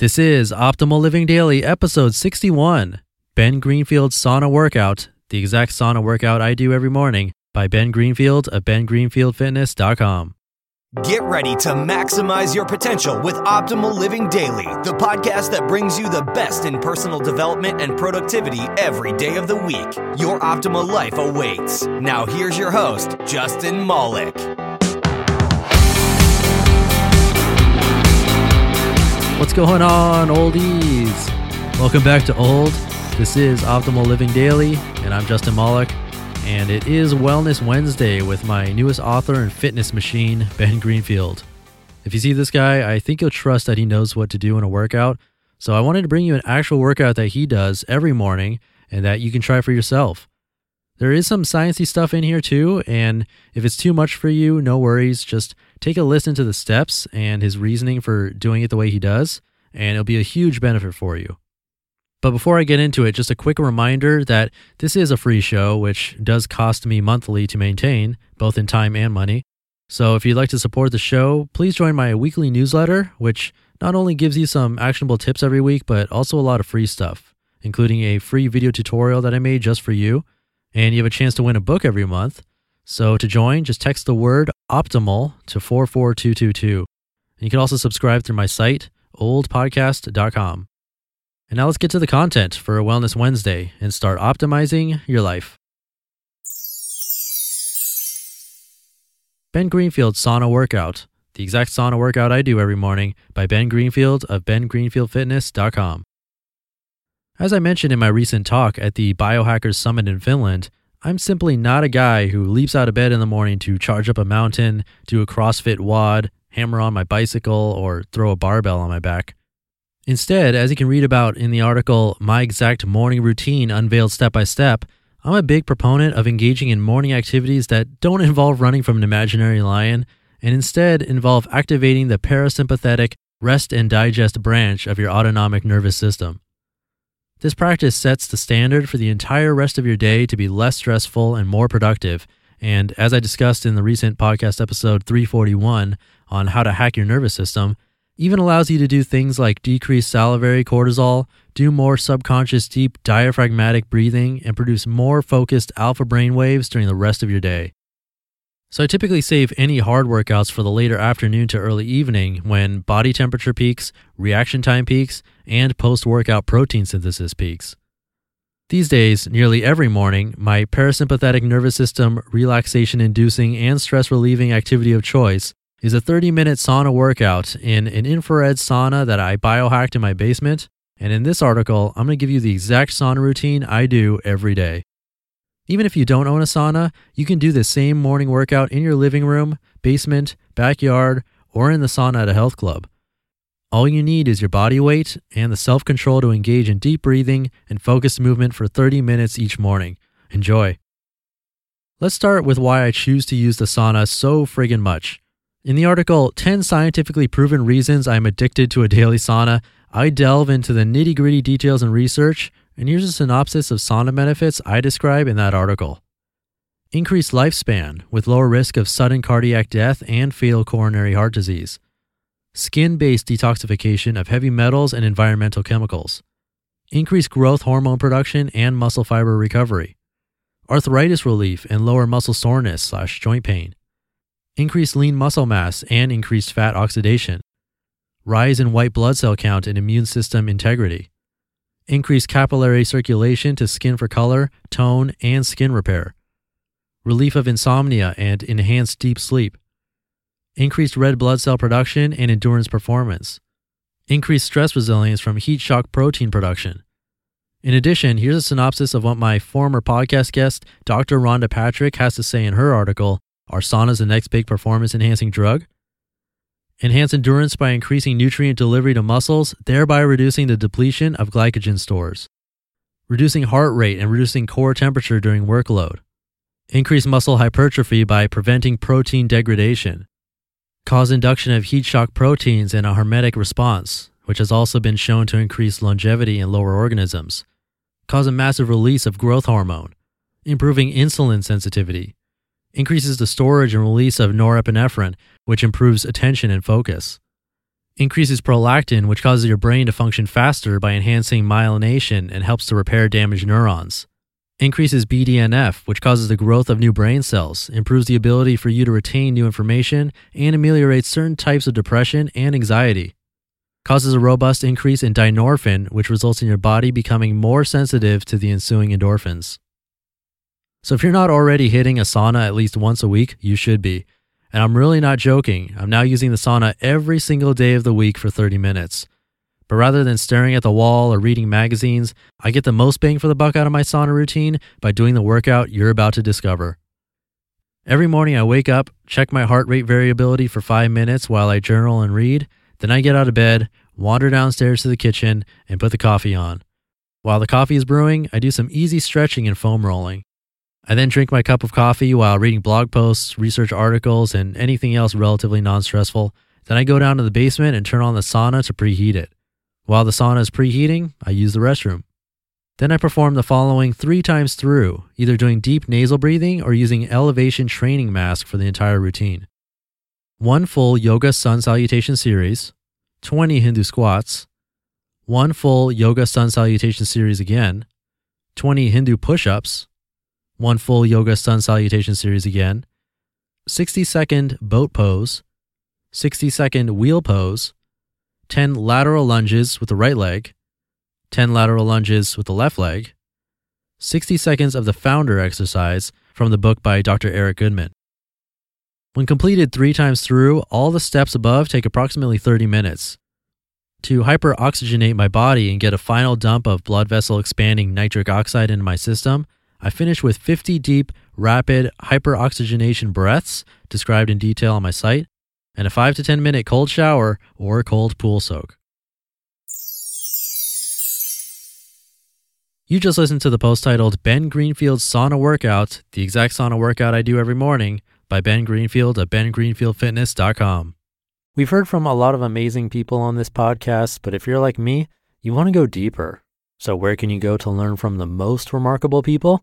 This is Optimal Living Daily, episode 61 Ben Greenfield's Sauna Workout, the exact sauna workout I do every morning, by Ben Greenfield of bengreenfieldfitness.com. Get ready to maximize your potential with Optimal Living Daily, the podcast that brings you the best in personal development and productivity every day of the week. Your optimal life awaits. Now, here's your host, Justin Malik. What's going on, oldies? Welcome back to Old. This is Optimal Living Daily, and I'm Justin Malik. And it is Wellness Wednesday with my newest author and fitness machine, Ben Greenfield. If you see this guy, I think you'll trust that he knows what to do in a workout. So I wanted to bring you an actual workout that he does every morning and that you can try for yourself. There is some sciencey stuff in here too, and if it's too much for you, no worries. Just take a listen to the steps and his reasoning for doing it the way he does, and it'll be a huge benefit for you. But before I get into it, just a quick reminder that this is a free show, which does cost me monthly to maintain, both in time and money. So if you'd like to support the show, please join my weekly newsletter, which not only gives you some actionable tips every week, but also a lot of free stuff, including a free video tutorial that I made just for you and you have a chance to win a book every month. So to join, just text the word optimal to 44222. And you can also subscribe through my site, oldpodcast.com. And now let's get to the content for a Wellness Wednesday and start optimizing your life. Ben Greenfield Sauna Workout, the exact sauna workout I do every morning by Ben Greenfield of bengreenfieldfitness.com. As I mentioned in my recent talk at the Biohackers Summit in Finland, I'm simply not a guy who leaps out of bed in the morning to charge up a mountain, do a CrossFit WOD, hammer on my bicycle, or throw a barbell on my back. Instead, as you can read about in the article My Exact Morning Routine Unveiled Step by Step, I'm a big proponent of engaging in morning activities that don't involve running from an imaginary lion and instead involve activating the parasympathetic rest and digest branch of your autonomic nervous system. This practice sets the standard for the entire rest of your day to be less stressful and more productive. And as I discussed in the recent podcast episode 341 on how to hack your nervous system, even allows you to do things like decrease salivary cortisol, do more subconscious deep diaphragmatic breathing, and produce more focused alpha brain waves during the rest of your day. So I typically save any hard workouts for the later afternoon to early evening when body temperature peaks, reaction time peaks, and post workout protein synthesis peaks. These days, nearly every morning, my parasympathetic nervous system relaxation inducing and stress relieving activity of choice is a 30 minute sauna workout in an infrared sauna that I biohacked in my basement. And in this article, I'm going to give you the exact sauna routine I do every day. Even if you don't own a sauna, you can do the same morning workout in your living room, basement, backyard, or in the sauna at a health club. All you need is your body weight and the self control to engage in deep breathing and focused movement for 30 minutes each morning. Enjoy. Let's start with why I choose to use the sauna so friggin' much. In the article, 10 scientifically proven reasons I'm addicted to a daily sauna, I delve into the nitty gritty details and research and here's a synopsis of sauna benefits I describe in that article. Increased lifespan with lower risk of sudden cardiac death and fatal coronary heart disease. Skin based detoxification of heavy metals and environmental chemicals. Increased growth hormone production and muscle fiber recovery. Arthritis relief and lower muscle soreness slash joint pain. Increased lean muscle mass and increased fat oxidation. Rise in white blood cell count and immune system integrity increased capillary circulation to skin for color, tone, and skin repair, relief of insomnia and enhanced deep sleep, increased red blood cell production and endurance performance, increased stress resilience from heat shock protein production. In addition, here's a synopsis of what my former podcast guest, Dr. Rhonda Patrick, has to say in her article Are Saunas the Next Big Performance Enhancing Drug? Enhance endurance by increasing nutrient delivery to muscles, thereby reducing the depletion of glycogen stores. Reducing heart rate and reducing core temperature during workload. Increase muscle hypertrophy by preventing protein degradation. Cause induction of heat shock proteins and a hormetic response, which has also been shown to increase longevity in lower organisms. Cause a massive release of growth hormone. Improving insulin sensitivity increases the storage and release of norepinephrine, which improves attention and focus, increases prolactin, which causes your brain to function faster by enhancing myelination and helps to repair damaged neurons. Increases BDNF, which causes the growth of new brain cells, improves the ability for you to retain new information, and ameliorates certain types of depression and anxiety. Causes a robust increase in dynorphin, which results in your body becoming more sensitive to the ensuing endorphins. So, if you're not already hitting a sauna at least once a week, you should be. And I'm really not joking. I'm now using the sauna every single day of the week for 30 minutes. But rather than staring at the wall or reading magazines, I get the most bang for the buck out of my sauna routine by doing the workout you're about to discover. Every morning I wake up, check my heart rate variability for five minutes while I journal and read. Then I get out of bed, wander downstairs to the kitchen, and put the coffee on. While the coffee is brewing, I do some easy stretching and foam rolling. I then drink my cup of coffee while reading blog posts, research articles, and anything else relatively non stressful. Then I go down to the basement and turn on the sauna to preheat it. While the sauna is preheating, I use the restroom. Then I perform the following three times through, either doing deep nasal breathing or using elevation training mask for the entire routine. One full yoga sun salutation series, 20 Hindu squats, one full yoga sun salutation series again, 20 Hindu push ups, one full yoga sun salutation series again, 60 second boat pose, 60 second wheel pose, 10 lateral lunges with the right leg, 10 lateral lunges with the left leg, 60 seconds of the founder exercise from the book by Dr. Eric Goodman. When completed three times through, all the steps above take approximately 30 minutes. To hyperoxygenate my body and get a final dump of blood vessel expanding nitric oxide into my system, I finish with 50 deep, rapid hyperoxygenation breaths, described in detail on my site, and a 5 to 10 minute cold shower or cold pool soak. You just listened to the post titled Ben Greenfield's Sauna Workout, the exact sauna workout I do every morning, by Ben Greenfield at bengreenfieldfitness.com. We've heard from a lot of amazing people on this podcast, but if you're like me, you want to go deeper. So, where can you go to learn from the most remarkable people?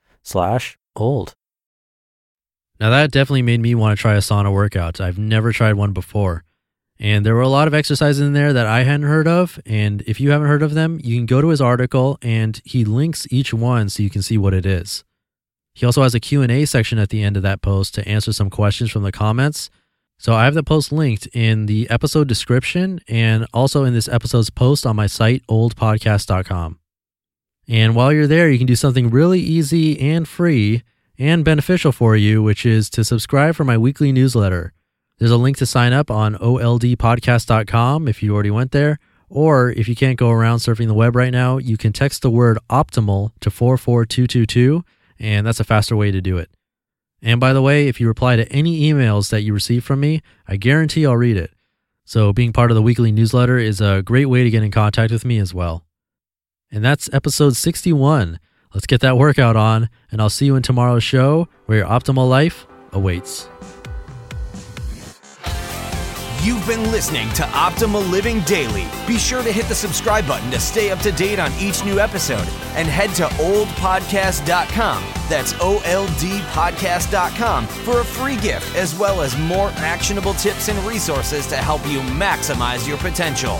slash old. Now that definitely made me want to try a sauna workout. I've never tried one before. And there were a lot of exercises in there that I hadn't heard of. And if you haven't heard of them, you can go to his article and he links each one so you can see what it is. He also has a Q&A section at the end of that post to answer some questions from the comments. So I have the post linked in the episode description and also in this episode's post on my site, oldpodcast.com. And while you're there, you can do something really easy and free and beneficial for you, which is to subscribe for my weekly newsletter. There's a link to sign up on oldpodcast.com if you already went there. Or if you can't go around surfing the web right now, you can text the word optimal to 44222, and that's a faster way to do it. And by the way, if you reply to any emails that you receive from me, I guarantee I'll read it. So being part of the weekly newsletter is a great way to get in contact with me as well. And that's episode 61. Let's get that workout on, and I'll see you in tomorrow's show where your optimal life awaits. You've been listening to Optimal Living Daily. Be sure to hit the subscribe button to stay up to date on each new episode and head to oldpodcast.com. That's O L D podcast.com for a free gift as well as more actionable tips and resources to help you maximize your potential.